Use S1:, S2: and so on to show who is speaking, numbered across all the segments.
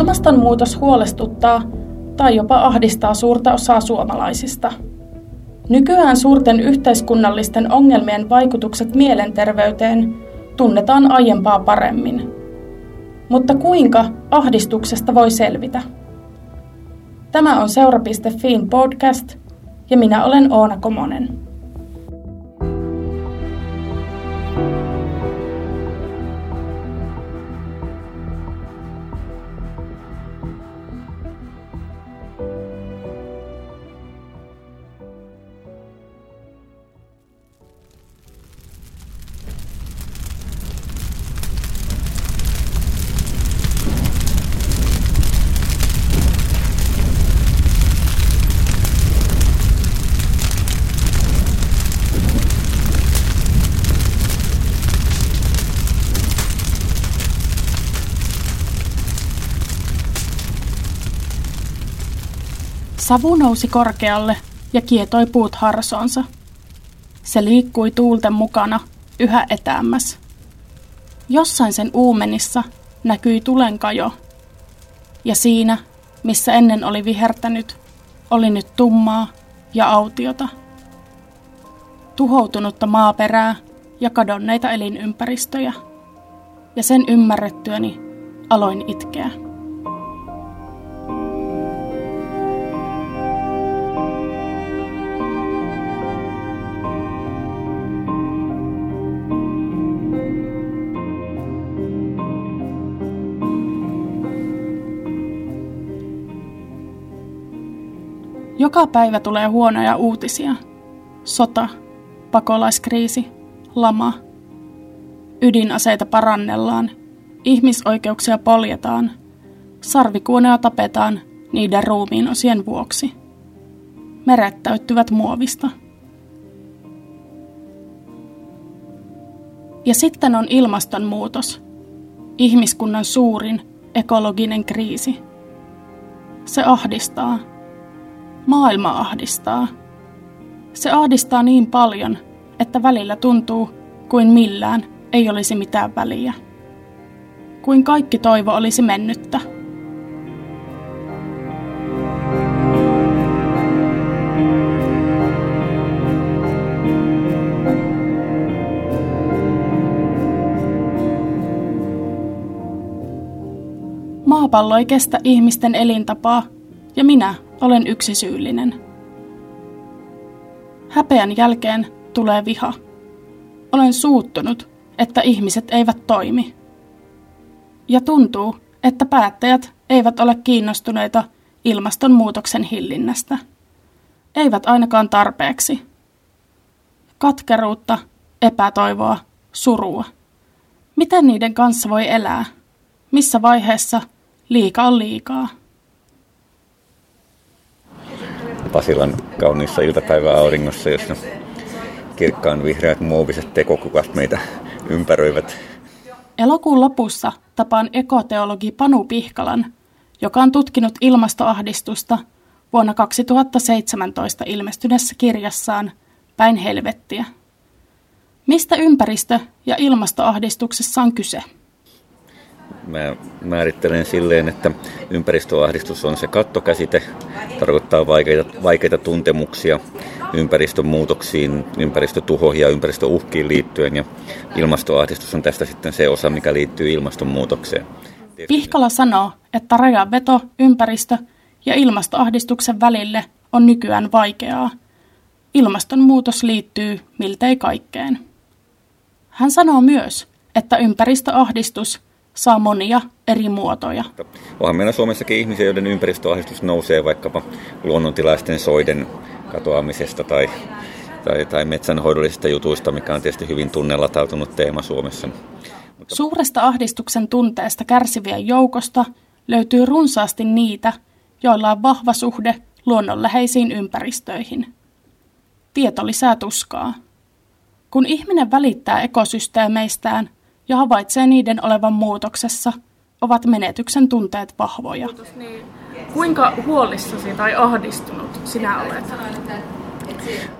S1: Ilmastonmuutos huolestuttaa tai jopa ahdistaa suurta osaa suomalaisista. Nykyään suurten yhteiskunnallisten ongelmien vaikutukset mielenterveyteen tunnetaan aiempaa paremmin. Mutta kuinka ahdistuksesta voi selvitä? Tämä on seura.fiin podcast ja minä olen Oona Komonen. Savu nousi korkealle ja kietoi puut harsonsa. Se liikkui tuulten mukana yhä etäämmäs. Jossain sen uumenissa näkyi tulenkajo, ja siinä, missä ennen oli vihertänyt, oli nyt tummaa ja autiota. Tuhoutunutta maaperää ja kadonneita elinympäristöjä. Ja sen ymmärrettyäni aloin itkeä. Joka päivä tulee huonoja uutisia. Sota, pakolaiskriisi, lama. Ydinaseita parannellaan, ihmisoikeuksia poljetaan, sarvikuoneja tapetaan niiden ruumiin osien vuoksi. Meret täyttyvät muovista. Ja sitten on ilmastonmuutos, ihmiskunnan suurin ekologinen kriisi. Se ahdistaa – Maailma ahdistaa. Se ahdistaa niin paljon, että välillä tuntuu kuin millään ei olisi mitään väliä. Kuin kaikki toivo olisi mennyttä. Maapallo ei kestä ihmisten elintapaa, ja minä olen yksi syyllinen. Häpeän jälkeen tulee viha. Olen suuttunut, että ihmiset eivät toimi. Ja tuntuu, että päättäjät eivät ole kiinnostuneita ilmastonmuutoksen hillinnästä. Eivät ainakaan tarpeeksi. Katkeruutta, epätoivoa, surua. Miten niiden kanssa voi elää? Missä vaiheessa liika on liikaa?
S2: Pasilan kauniissa iltapäiväauringossa, jossa kirkkaan vihreät muoviset tekokukat meitä ympäröivät.
S1: Elokuun lopussa tapaan ekoteologi Panu Pihkalan, joka on tutkinut ilmastoahdistusta vuonna 2017 ilmestyneessä kirjassaan Päin helvettiä. Mistä ympäristö- ja ilmastoahdistuksessa on kyse?
S2: Mä määrittelen silleen, että ympäristöahdistus on se kattokäsite, tarkoittaa vaikeita, vaikeita tuntemuksia ympäristömuutoksiin, ympäristötuhoihin ja ympäristöuhkiin liittyen, ja ilmastoahdistus on tästä sitten se osa, mikä liittyy ilmastonmuutokseen.
S1: Pihkala sanoo, että rajanveto ympäristö- ja ilmastoahdistuksen välille on nykyään vaikeaa. Ilmastonmuutos liittyy miltei kaikkeen. Hän sanoo myös, että ympäristöahdistus – saa monia eri muotoja.
S2: Onhan meillä Suomessakin ihmisiä, joiden ympäristöahdistus nousee vaikkapa luonnontilaisten soiden katoamisesta tai, tai, tai metsänhoidollisista jutuista, mikä on tietysti hyvin tunnelatautunut teema Suomessa.
S1: Mutta... Suuresta ahdistuksen tunteesta kärsivien joukosta löytyy runsaasti niitä, joilla on vahva suhde luonnonläheisiin ympäristöihin. Tieto lisää tuskaa. Kun ihminen välittää ekosysteemeistään – ja havaitsee niiden olevan muutoksessa, ovat menetyksen tunteet vahvoja. Niin. Kuinka huolissasi tai ahdistunut sinä olet?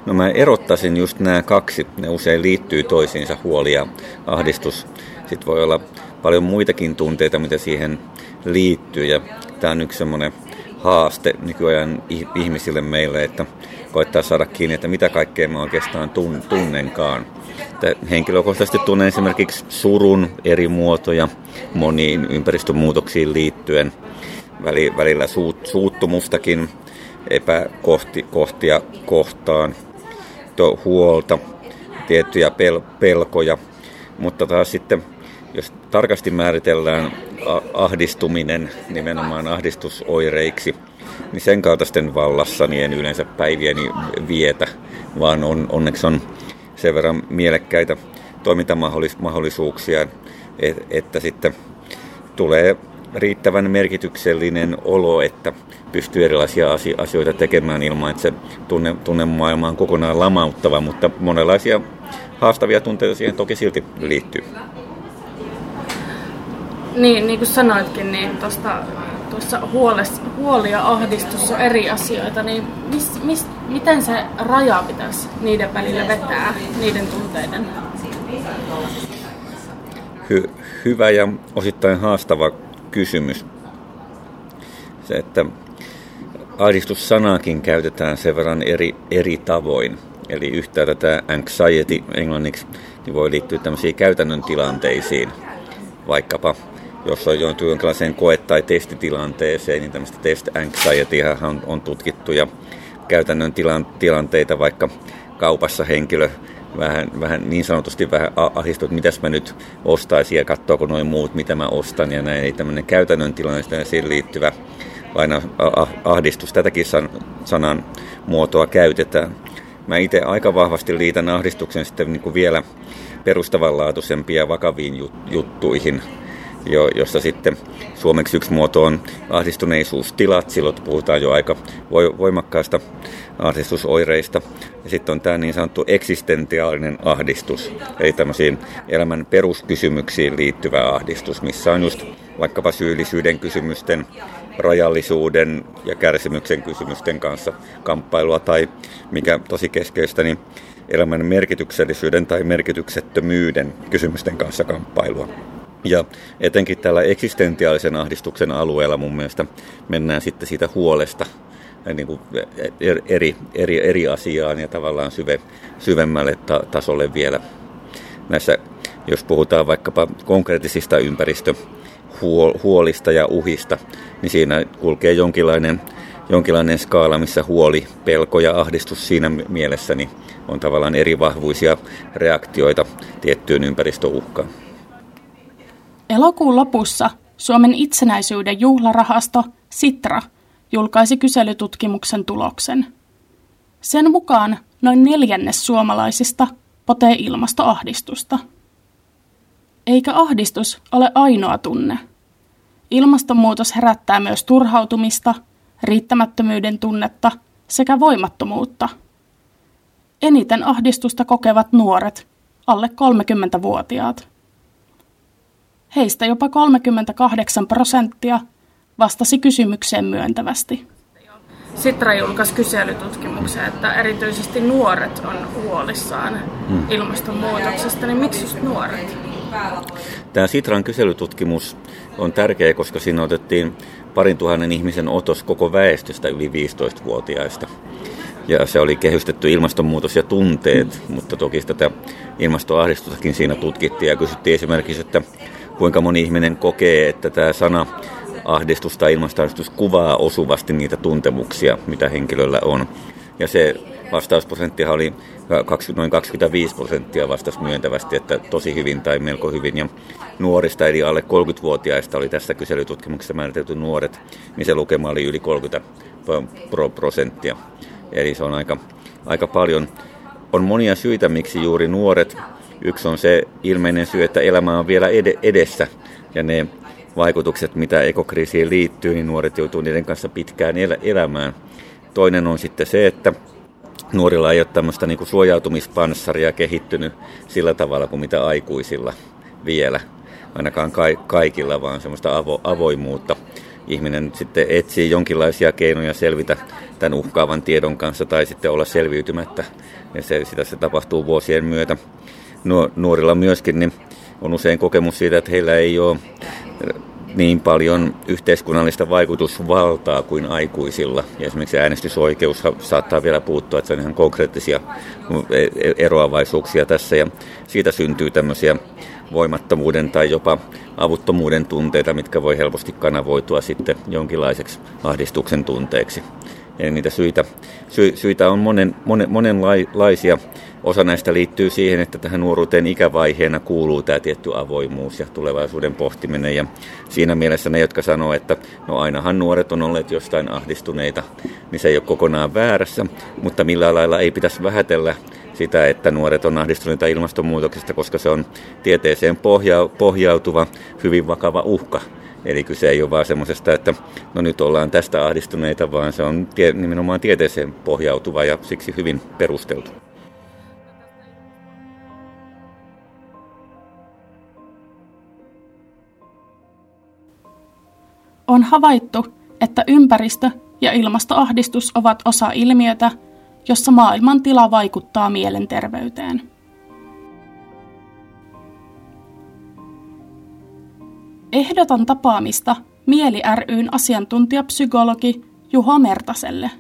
S2: No mä erottaisin just nämä kaksi. Ne usein liittyy toisiinsa, huoli ja ahdistus. Sitten voi olla paljon muitakin tunteita, mitä siihen liittyy. Ja tämä on yksi semmoinen haaste nykyajan ihmisille meille, että koittaa saada kiinni, että mitä kaikkea mä oikeastaan tunnenkaan. Että henkilökohtaisesti tunnen esimerkiksi surun eri muotoja moniin ympäristömuutoksiin liittyen. Välillä suut, suuttumustakin epäkohtia kohtaan, huolta, tiettyjä pel- pelkoja. Mutta taas sitten, jos tarkasti määritellään ahdistuminen nimenomaan ahdistusoireiksi, niin sen kaltaisten vallassa niin en yleensä päiviäni vietä, vaan on, onneksi on sen verran mielekkäitä toimintamahdollisuuksia, että sitten tulee riittävän merkityksellinen olo, että pystyy erilaisia asioita tekemään ilman, että se tunne, tunnemaailma on kokonaan lamauttava, mutta monenlaisia haastavia tunteita siihen toki silti liittyy.
S1: Niin, niin kuin sanoitkin, niin tuosta tuossa huoles, huoli ja ahdistus on eri asioita, niin mis, mis, miten se raja pitäisi niiden välillä vetää, niiden tunteiden?
S2: Hy, hyvä ja osittain haastava kysymys. Se, että ahdistussanaakin käytetään sen verran eri, eri tavoin. Eli yhtäältä tämä anxiety englanniksi niin voi liittyä tämmöisiin käytännön tilanteisiin, vaikkapa jos on joutunut jonkinlaiseen koe- tai testitilanteeseen, niin tämmöistä test anxiety on, on tutkittu ja käytännön tilan, tilanteita, vaikka kaupassa henkilö vähän, vähän niin sanotusti vähän ahdistuu, että mitäs mä nyt ostaisin ja katsoako noin muut, mitä mä ostan ja näin. Eli tämmöinen käytännön tilanne ja siihen liittyvä aina ahdistus, tätäkin san, sanan muotoa käytetään. Mä itse aika vahvasti liitän ahdistuksen sitten niin kuin vielä perustavanlaatuisempiin ja vakaviin juttuihin, jo, jossa sitten suomeksi yksi muoto on ahdistuneisuustilat. Silloin puhutaan jo aika voimakkaasta ahdistusoireista. Ja sitten on tämä niin sanottu eksistentiaalinen ahdistus, eli tämmöisiin elämän peruskysymyksiin liittyvä ahdistus, missä on just vaikkapa syyllisyyden kysymysten, rajallisuuden ja kärsimyksen kysymysten kanssa kamppailua tai mikä tosi keskeistä, niin elämän merkityksellisyyden tai merkityksettömyyden kysymysten kanssa kamppailua. Ja etenkin tällä eksistentiaalisen ahdistuksen alueella mun mielestä mennään sitten siitä huolesta niin kuin eri, eri, eri asiaan ja tavallaan syve, syvemmälle ta, tasolle vielä. Näissä, jos puhutaan vaikkapa konkreettisista ympäristöhuolista ja uhista, niin siinä kulkee jonkinlainen, jonkinlainen skaala, missä huoli, pelko ja ahdistus siinä mielessä niin on tavallaan eri vahvuisia reaktioita tiettyyn ympäristöuhkaan.
S1: Elokuun lopussa Suomen itsenäisyyden juhlarahasto Sitra julkaisi kyselytutkimuksen tuloksen. Sen mukaan noin neljännes suomalaisista potee ilmastoahdistusta. Eikä ahdistus ole ainoa tunne. Ilmastonmuutos herättää myös turhautumista, riittämättömyyden tunnetta sekä voimattomuutta. Eniten ahdistusta kokevat nuoret, alle 30-vuotiaat. Heistä jopa 38 prosenttia vastasi kysymykseen myöntävästi. Sitra julkaisi kyselytutkimuksen, että erityisesti nuoret on huolissaan hmm. ilmastonmuutoksesta, niin miksi just nuoret?
S2: Tämä Sitran kyselytutkimus on tärkeä, koska siinä otettiin parin tuhannen ihmisen otos koko väestöstä yli 15-vuotiaista. Ja se oli kehystetty ilmastonmuutos ja tunteet, mutta toki tätä ilmastoahdistustakin siinä tutkittiin ja kysyttiin esimerkiksi, että kuinka moni ihminen kokee, että tämä sana ahdistus tai ilmastoahdistus kuvaa osuvasti niitä tuntemuksia, mitä henkilöllä on. Ja se vastausprosenttihan oli noin 25 prosenttia vastasi myöntävästi, että tosi hyvin tai melko hyvin. Ja nuorista eli alle 30-vuotiaista oli tässä kyselytutkimuksessa määritelty nuoret, niin se lukema oli yli 30 prosenttia. Eli se on aika, aika paljon. On monia syitä, miksi juuri nuoret Yksi on se ilmeinen syy, että elämä on vielä edessä ja ne vaikutukset, mitä ekokriisiin liittyy, niin nuoret joutuu niiden kanssa pitkään el- elämään. Toinen on sitten se, että nuorilla ei ole tämmöistä niin suojautumispanssaria kehittynyt sillä tavalla kuin mitä aikuisilla vielä. Ainakaan ka- kaikilla, vaan semmoista avo- avoimuutta. Ihminen sitten etsii jonkinlaisia keinoja selvitä tämän uhkaavan tiedon kanssa tai sitten olla selviytymättä. Ja se, sitä se tapahtuu vuosien myötä nuorilla myöskin niin on usein kokemus siitä, että heillä ei ole niin paljon yhteiskunnallista vaikutusvaltaa kuin aikuisilla. Ja esimerkiksi äänestysoikeus saattaa vielä puuttua, että se on ihan konkreettisia e, e, eroavaisuuksia tässä. Ja siitä syntyy tämmöisiä voimattomuuden tai jopa avuttomuuden tunteita, mitkä voi helposti kanavoitua sitten jonkinlaiseksi ahdistuksen tunteeksi. Eli niitä syitä, sy, syitä on monen, monen, monenlaisia. Osa näistä liittyy siihen, että tähän nuoruuteen ikävaiheena kuuluu tämä tietty avoimuus ja tulevaisuuden pohtiminen. Ja siinä mielessä ne, jotka sanoo, että no ainahan nuoret on olleet jostain ahdistuneita, niin se ei ole kokonaan väärässä, mutta millä lailla ei pitäisi vähätellä sitä, että nuoret on ahdistuneita ilmastonmuutoksesta, koska se on tieteeseen pohjautuva hyvin vakava uhka. Eli kyse ei ole vaan semmoisesta, että no nyt ollaan tästä ahdistuneita, vaan se on tie, nimenomaan tieteeseen pohjautuva ja siksi hyvin perusteltu.
S1: On havaittu, että ympäristö- ja ilmastoahdistus ovat osa ilmiötä, jossa maailman tila vaikuttaa mielenterveyteen. Ehdotan tapaamista Mieli ryn asiantuntijapsykologi Juho Mertaselle.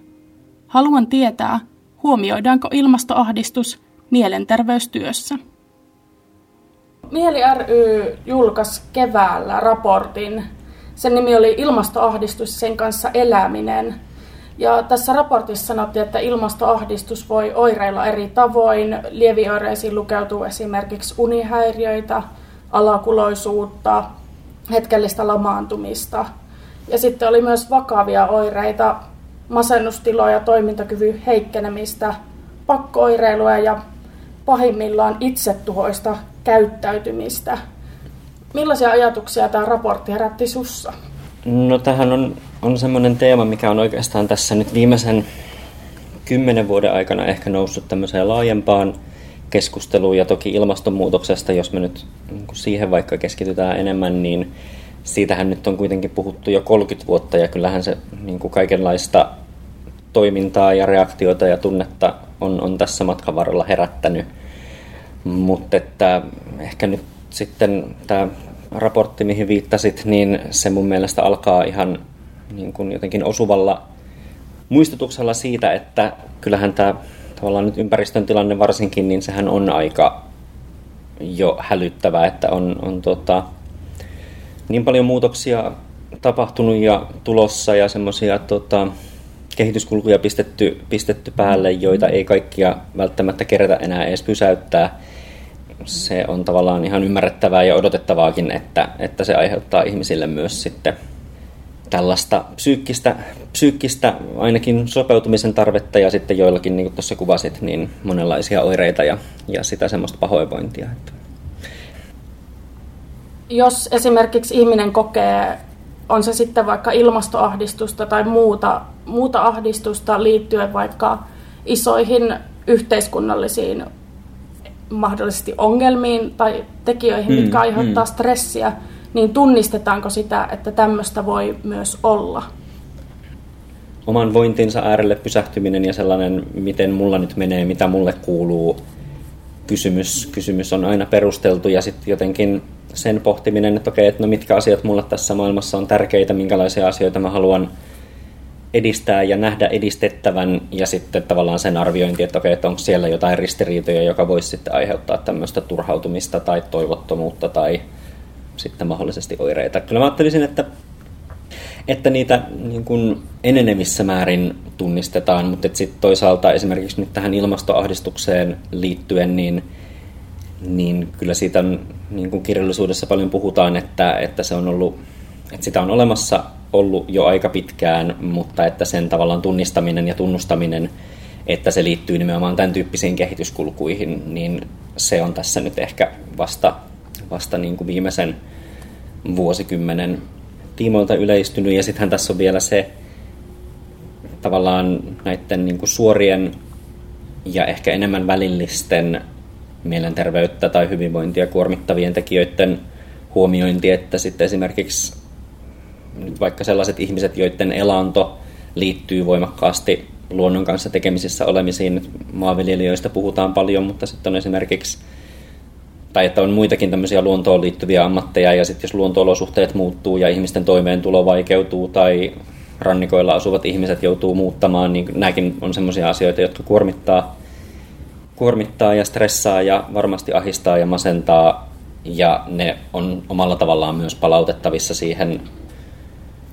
S1: Haluan tietää, huomioidaanko ilmastoahdistus mielenterveystyössä. Mieli ry julkaisi keväällä raportin. Sen nimi oli Ilmastoahdistus sen kanssa eläminen. Ja tässä raportissa sanottiin, että ilmastoahdistus voi oireilla eri tavoin. Lievioireisiin lukeutuu esimerkiksi unihäiriöitä, alakuloisuutta, hetkellistä lamaantumista. Ja sitten oli myös vakavia oireita, masennustiloja, toimintakyvyn heikkenemistä, pakkooireilua ja pahimmillaan itsetuhoista käyttäytymistä. Millaisia ajatuksia tämä raportti herätti sussa?
S3: No tähän on, on semmoinen teema, mikä on oikeastaan tässä nyt viimeisen kymmenen vuoden aikana ehkä noussut tämmöiseen laajempaan keskusteluun ja toki ilmastonmuutoksesta, jos me nyt niin siihen vaikka keskitytään enemmän, niin siitähän nyt on kuitenkin puhuttu jo 30 vuotta ja kyllähän se niin kuin kaikenlaista toimintaa ja reaktioita ja tunnetta on, on tässä matkan varrella herättänyt. Mutta että ehkä nyt sitten tämä raportti, mihin viittasit, niin se mun mielestä alkaa ihan niin kuin jotenkin osuvalla muistutuksella siitä, että kyllähän tämä tavallaan nyt ympäristön tilanne varsinkin, niin sehän on aika jo hälyttävää, että on, on tota, niin paljon muutoksia tapahtunut ja tulossa ja semmoisia tota, kehityskulkuja pistetty, pistetty päälle, joita ei kaikkia välttämättä kerätä enää edes pysäyttää. Se on tavallaan ihan ymmärrettävää ja odotettavaakin, että, että se aiheuttaa ihmisille myös sitten tällaista psyykkistä, psyykkistä ainakin sopeutumisen tarvetta ja sitten joillakin, niin kuin tuossa kuvasit, niin monenlaisia oireita ja, ja sitä semmoista pahoinvointia.
S1: Jos esimerkiksi ihminen kokee, on se sitten vaikka ilmastoahdistusta tai muuta, muuta ahdistusta liittyen vaikka isoihin yhteiskunnallisiin mahdollisesti ongelmiin tai tekijöihin, mm, mitkä aiheuttaa mm. stressiä, niin tunnistetaanko sitä, että tämmöistä voi myös olla?
S3: Oman vointinsa äärelle pysähtyminen ja sellainen, miten mulla nyt menee, mitä mulle kuuluu, kysymys, kysymys on aina perusteltu ja sitten jotenkin sen pohtiminen, että okei, että no mitkä asiat mulle tässä maailmassa on tärkeitä, minkälaisia asioita mä haluan edistää ja nähdä edistettävän ja sitten tavallaan sen arviointi, että okei, että onko siellä jotain ristiriitoja, joka voisi sitten aiheuttaa tämmöistä turhautumista tai toivottomuutta tai sitten mahdollisesti oireita. Kyllä mä ajattelisin, että, että niitä niin kuin enenevissä määrin tunnistetaan, mutta sitten toisaalta esimerkiksi nyt tähän ilmastoahdistukseen liittyen, niin, niin kyllä siitä on, niin kuin kirjallisuudessa paljon puhutaan, että, että se on ollut, että sitä on olemassa ollut jo aika pitkään, mutta että sen tavallaan tunnistaminen ja tunnustaminen, että se liittyy nimenomaan tämän tyyppisiin kehityskulkuihin, niin se on tässä nyt ehkä vasta vasta niin kuin viimeisen vuosikymmenen tiimoilta yleistynyt. Ja sittenhän tässä on vielä se tavallaan näiden niin kuin suorien ja ehkä enemmän välillisten mielenterveyttä tai hyvinvointia kuormittavien tekijöiden huomiointi, että sitten esimerkiksi vaikka sellaiset ihmiset, joiden elanto liittyy voimakkaasti luonnon kanssa tekemisissä olemisiin. Maanviljelijöistä puhutaan paljon, mutta sitten on esimerkiksi tai että on muitakin tämmöisiä luontoon liittyviä ammatteja, ja sitten jos luontoolosuhteet muuttuu ja ihmisten toimeentulo vaikeutuu, tai rannikoilla asuvat ihmiset joutuu muuttamaan, niin nämäkin on semmoisia asioita, jotka kuormittaa, kuormittaa ja stressaa ja varmasti ahistaa ja masentaa, ja ne on omalla tavallaan myös palautettavissa siihen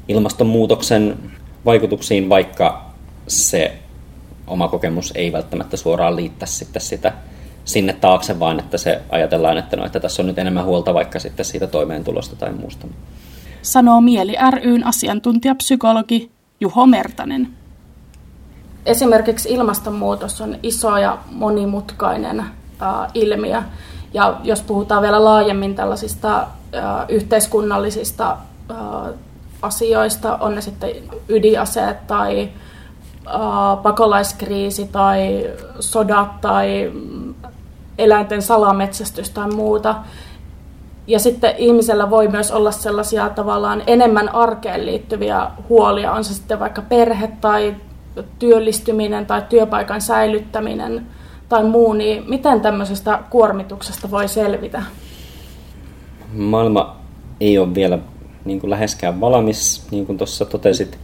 S3: ilmastonmuutoksen vaikutuksiin, vaikka se oma kokemus ei välttämättä suoraan liittäisi sitten sitä sinne taakse, vaan että se ajatellaan, että, no, että tässä on nyt enemmän huolta vaikka sitten siitä toimeentulosta tai muusta.
S1: Sanoo Mieli ryn asiantuntijapsykologi Juho Mertanen. Esimerkiksi ilmastonmuutos on iso ja monimutkainen äh, ilmiö. Ja jos puhutaan vielä laajemmin tällaisista äh, yhteiskunnallisista äh, asioista, on ne sitten ydinaseet tai pakolaiskriisi tai sodat tai eläinten salametsästys tai muuta. Ja sitten ihmisellä voi myös olla sellaisia tavallaan enemmän arkeen liittyviä huolia, on se sitten vaikka perhe tai työllistyminen tai työpaikan säilyttäminen tai muu, niin miten tämmöisestä kuormituksesta voi selvitä?
S3: Maailma ei ole vielä niin kuin läheskään valmis, niin kuin tuossa totesit.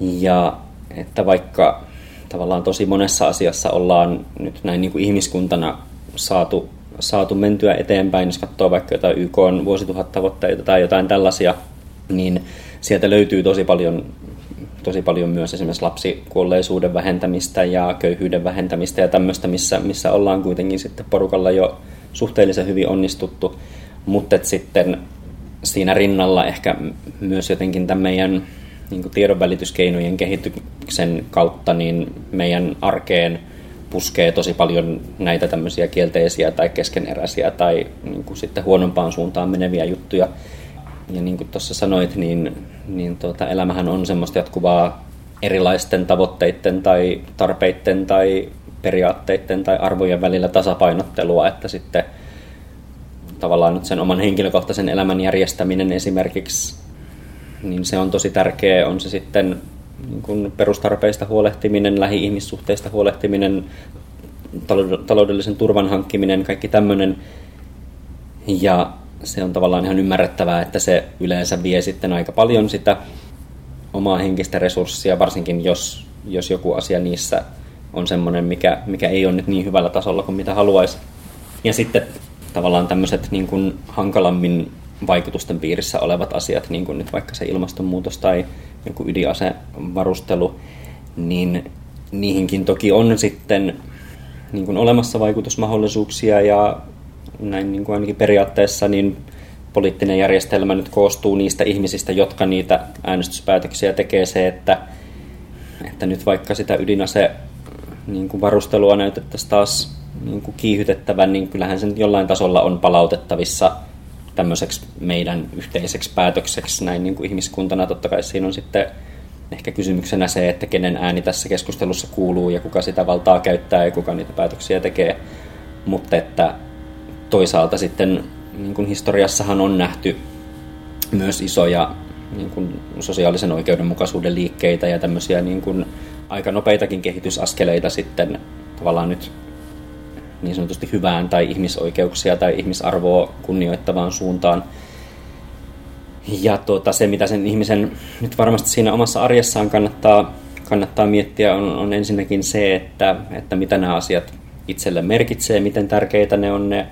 S3: Ja että vaikka tavallaan tosi monessa asiassa ollaan nyt näin niin kuin ihmiskuntana saatu, saatu mentyä eteenpäin, jos katsoo vaikka jotain YK on vuosituhattavoitteita tai jotain tällaisia, niin sieltä löytyy tosi paljon, tosi paljon myös esimerkiksi lapsikuolleisuuden vähentämistä ja köyhyyden vähentämistä ja tämmöistä, missä, missä ollaan kuitenkin sitten porukalla jo suhteellisen hyvin onnistuttu, mutta sitten siinä rinnalla ehkä myös jotenkin tämän meidän niin tiedonvälityskeinojen kehityksen kautta niin meidän arkeen puskee tosi paljon näitä tämmöisiä kielteisiä tai keskeneräisiä tai niin kuin sitten huonompaan suuntaan meneviä juttuja. Ja niin kuin tuossa sanoit, niin, niin tuota, elämähän on semmoista jatkuvaa erilaisten tavoitteiden tai tarpeiden tai periaatteiden tai arvojen välillä tasapainottelua, että sitten tavallaan nyt sen oman henkilökohtaisen elämän järjestäminen esimerkiksi niin se on tosi tärkeä. On se sitten niin kuin perustarpeista huolehtiminen, lähi-ihmissuhteista huolehtiminen, taloudellisen turvan hankkiminen, kaikki tämmöinen. Ja se on tavallaan ihan ymmärrettävää, että se yleensä vie sitten aika paljon sitä omaa henkistä resurssia, varsinkin jos, jos joku asia niissä on semmoinen, mikä, mikä ei ole nyt niin hyvällä tasolla kuin mitä haluaisi. Ja sitten tavallaan tämmöiset niin kuin hankalammin vaikutusten piirissä olevat asiat, niin kuin nyt vaikka se ilmastonmuutos tai joku ydinasevarustelu, niin niihinkin toki on sitten niin kuin olemassa vaikutusmahdollisuuksia ja näin niin kuin ainakin periaatteessa niin poliittinen järjestelmä nyt koostuu niistä ihmisistä, jotka niitä äänestyspäätöksiä tekee. Se, että, että nyt vaikka sitä ydinase niin kuin varustelua näytettäisiin taas niin kuin kiihytettävän, niin kyllähän se nyt jollain tasolla on palautettavissa – tämmöiseksi meidän yhteiseksi päätökseksi näin niin kuin ihmiskuntana. Totta kai siinä on sitten ehkä kysymyksenä se, että kenen ääni tässä keskustelussa kuuluu ja kuka sitä valtaa käyttää ja kuka niitä päätöksiä tekee. Mutta että toisaalta sitten niin kuin historiassahan on nähty myös isoja niin kuin sosiaalisen oikeudenmukaisuuden liikkeitä ja tämmöisiä niin kuin aika nopeitakin kehitysaskeleita sitten tavallaan nyt niin sanotusti hyvään tai ihmisoikeuksia tai ihmisarvoa kunnioittavaan suuntaan. Ja tuota, se, mitä sen ihmisen nyt varmasti siinä omassa arjessaan kannattaa, kannattaa miettiä, on, on ensinnäkin se, että, että mitä nämä asiat itselle merkitsee, miten tärkeitä ne on ne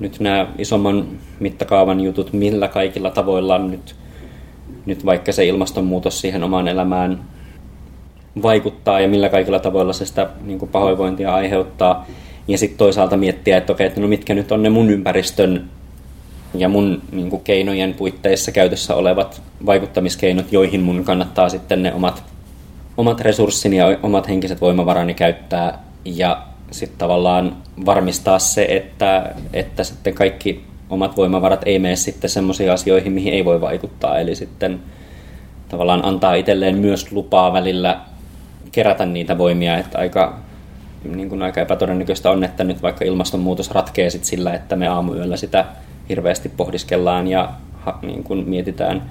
S3: nyt nämä isomman mittakaavan jutut, millä kaikilla tavoilla nyt, nyt vaikka se ilmastonmuutos siihen omaan elämään vaikuttaa ja millä kaikilla tavoilla se sitä niin pahoinvointia aiheuttaa. Ja sitten toisaalta miettiä, että okei, että no mitkä nyt on ne mun ympäristön ja mun niin kuin, keinojen puitteissa käytössä olevat vaikuttamiskeinot, joihin mun kannattaa sitten ne omat, omat resurssini ja omat henkiset voimavarani käyttää. Ja sitten tavallaan varmistaa se, että, että sitten kaikki omat voimavarat ei mene sitten semmoisiin asioihin, mihin ei voi vaikuttaa. Eli sitten tavallaan antaa itselleen myös lupaa välillä kerätä niitä voimia, että aika niin kuin aika epätodennäköistä on, että nyt vaikka ilmastonmuutos ratkee sit sillä, että me aamuyöllä sitä hirveästi pohdiskellaan ja niin kuin mietitään.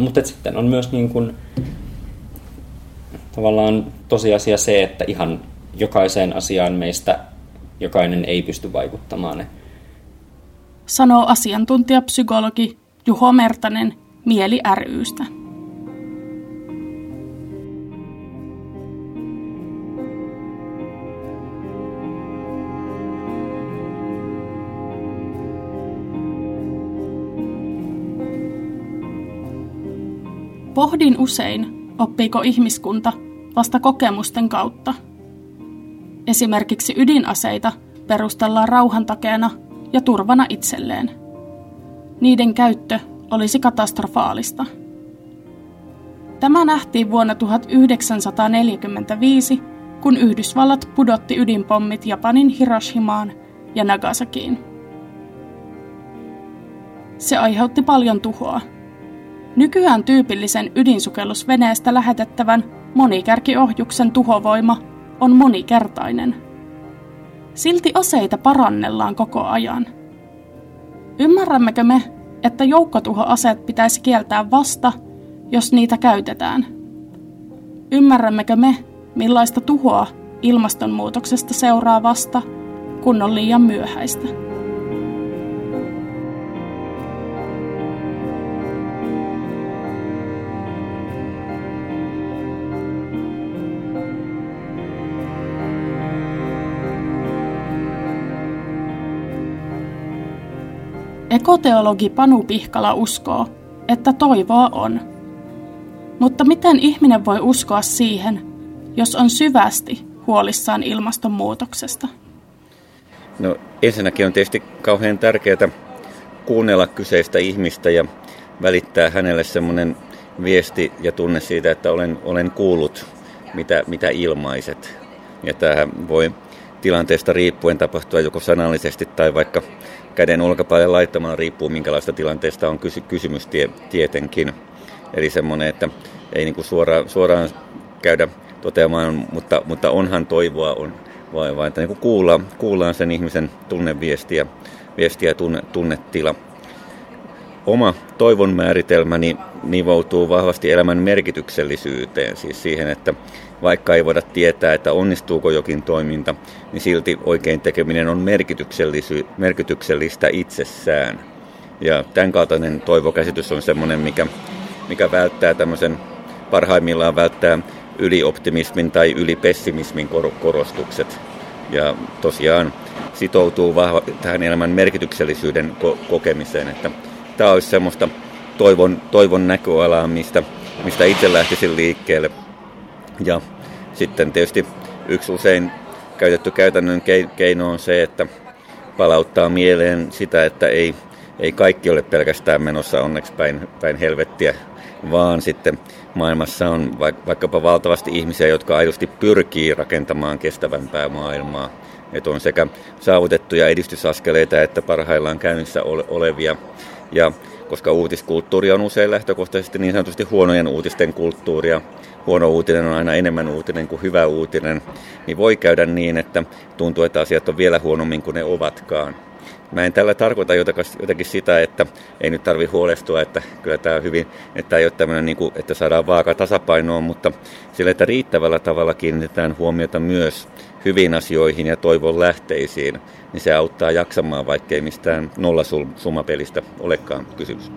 S3: Mutta sitten on myös niin kuin, tavallaan tosiasia se, että ihan jokaiseen asiaan meistä jokainen ei pysty vaikuttamaan.
S1: sanoo asiantuntijapsykologi Juho Mertanen Mieli rystä. Pohdin usein, oppiiko ihmiskunta vasta kokemusten kautta. Esimerkiksi ydinaseita perustellaan rauhan takeena ja turvana itselleen. Niiden käyttö olisi katastrofaalista. Tämä nähtiin vuonna 1945, kun Yhdysvallat pudotti ydinpommit Japanin Hiroshimaan ja Nagasakiin. Se aiheutti paljon tuhoa. Nykyään tyypillisen ydinsukellusveneestä lähetettävän monikärkiohjuksen tuhovoima on monikertainen. Silti aseita parannellaan koko ajan. Ymmärrämmekö me, että joukkotuhoaseet pitäisi kieltää vasta, jos niitä käytetään? Ymmärrämmekö me, millaista tuhoa ilmastonmuutoksesta seuraa vasta, kun on liian myöhäistä? Ekoteologi Panu Pihkala uskoo, että toivoa on. Mutta miten ihminen voi uskoa siihen, jos on syvästi huolissaan ilmastonmuutoksesta?
S2: No ensinnäkin on tietysti kauhean tärkeää kuunnella kyseistä ihmistä ja välittää hänelle semmoinen viesti ja tunne siitä, että olen, olen kuullut, mitä, mitä ilmaiset. Ja tämähän voi tilanteesta riippuen tapahtua joko sanallisesti tai vaikka käden olkapäille laittamalla, riippuu minkälaista tilanteesta on kysy- kysymys tie- tietenkin. Eli semmoinen, että ei niin kuin suoraan, käydä toteamaan, mutta, mutta onhan toivoa, on, vai, vai että niin kuin kuullaan, kuullaan sen ihmisen tunneviestiä viestiä tunne, tunnetila. Oma toivon määritelmäni nivoutuu vahvasti elämän merkityksellisyyteen, siis siihen, että vaikka ei voida tietää, että onnistuuko jokin toiminta, niin silti oikein tekeminen on merkityksellistä itsessään. Ja tämän kaltainen toivokäsitys on sellainen, mikä, mikä välttää tämmöisen, parhaimmillaan välttää ylioptimismin tai ylipessimismin korostukset. Ja tosiaan sitoutuu vahva tähän elämän merkityksellisyyden ko- kokemiseen, että tämä olisi semmoista toivon, toivon näköalaa, mistä, mistä itse lähtisin liikkeelle ja sitten tietysti yksi usein käytetty käytännön keino on se, että palauttaa mieleen sitä, että ei, ei kaikki ole pelkästään menossa onneksi päin, päin helvettiä, vaan sitten maailmassa on vaikkapa valtavasti ihmisiä, jotka aidosti pyrkii rakentamaan kestävämpää maailmaa. Että on sekä saavutettuja edistysaskeleita että parhaillaan käynnissä olevia. Ja koska uutiskulttuuri on usein lähtökohtaisesti niin sanotusti huonojen uutisten kulttuuria, huono uutinen on aina enemmän uutinen kuin hyvä uutinen, niin voi käydä niin, että tuntuu, että asiat on vielä huonommin kuin ne ovatkaan. Mä en tällä tarkoita jotakin sitä, että ei nyt tarvi huolestua, että kyllä tämä on hyvin, että ei ole tämmöinen, niin kuin, että saadaan vaaka tasapainoon, mutta sillä, että riittävällä tavalla kiinnitetään huomiota myös hyviin asioihin ja toivon lähteisiin, niin se auttaa jaksamaan, vaikkei mistään nollasumapelistä olekaan kysymys.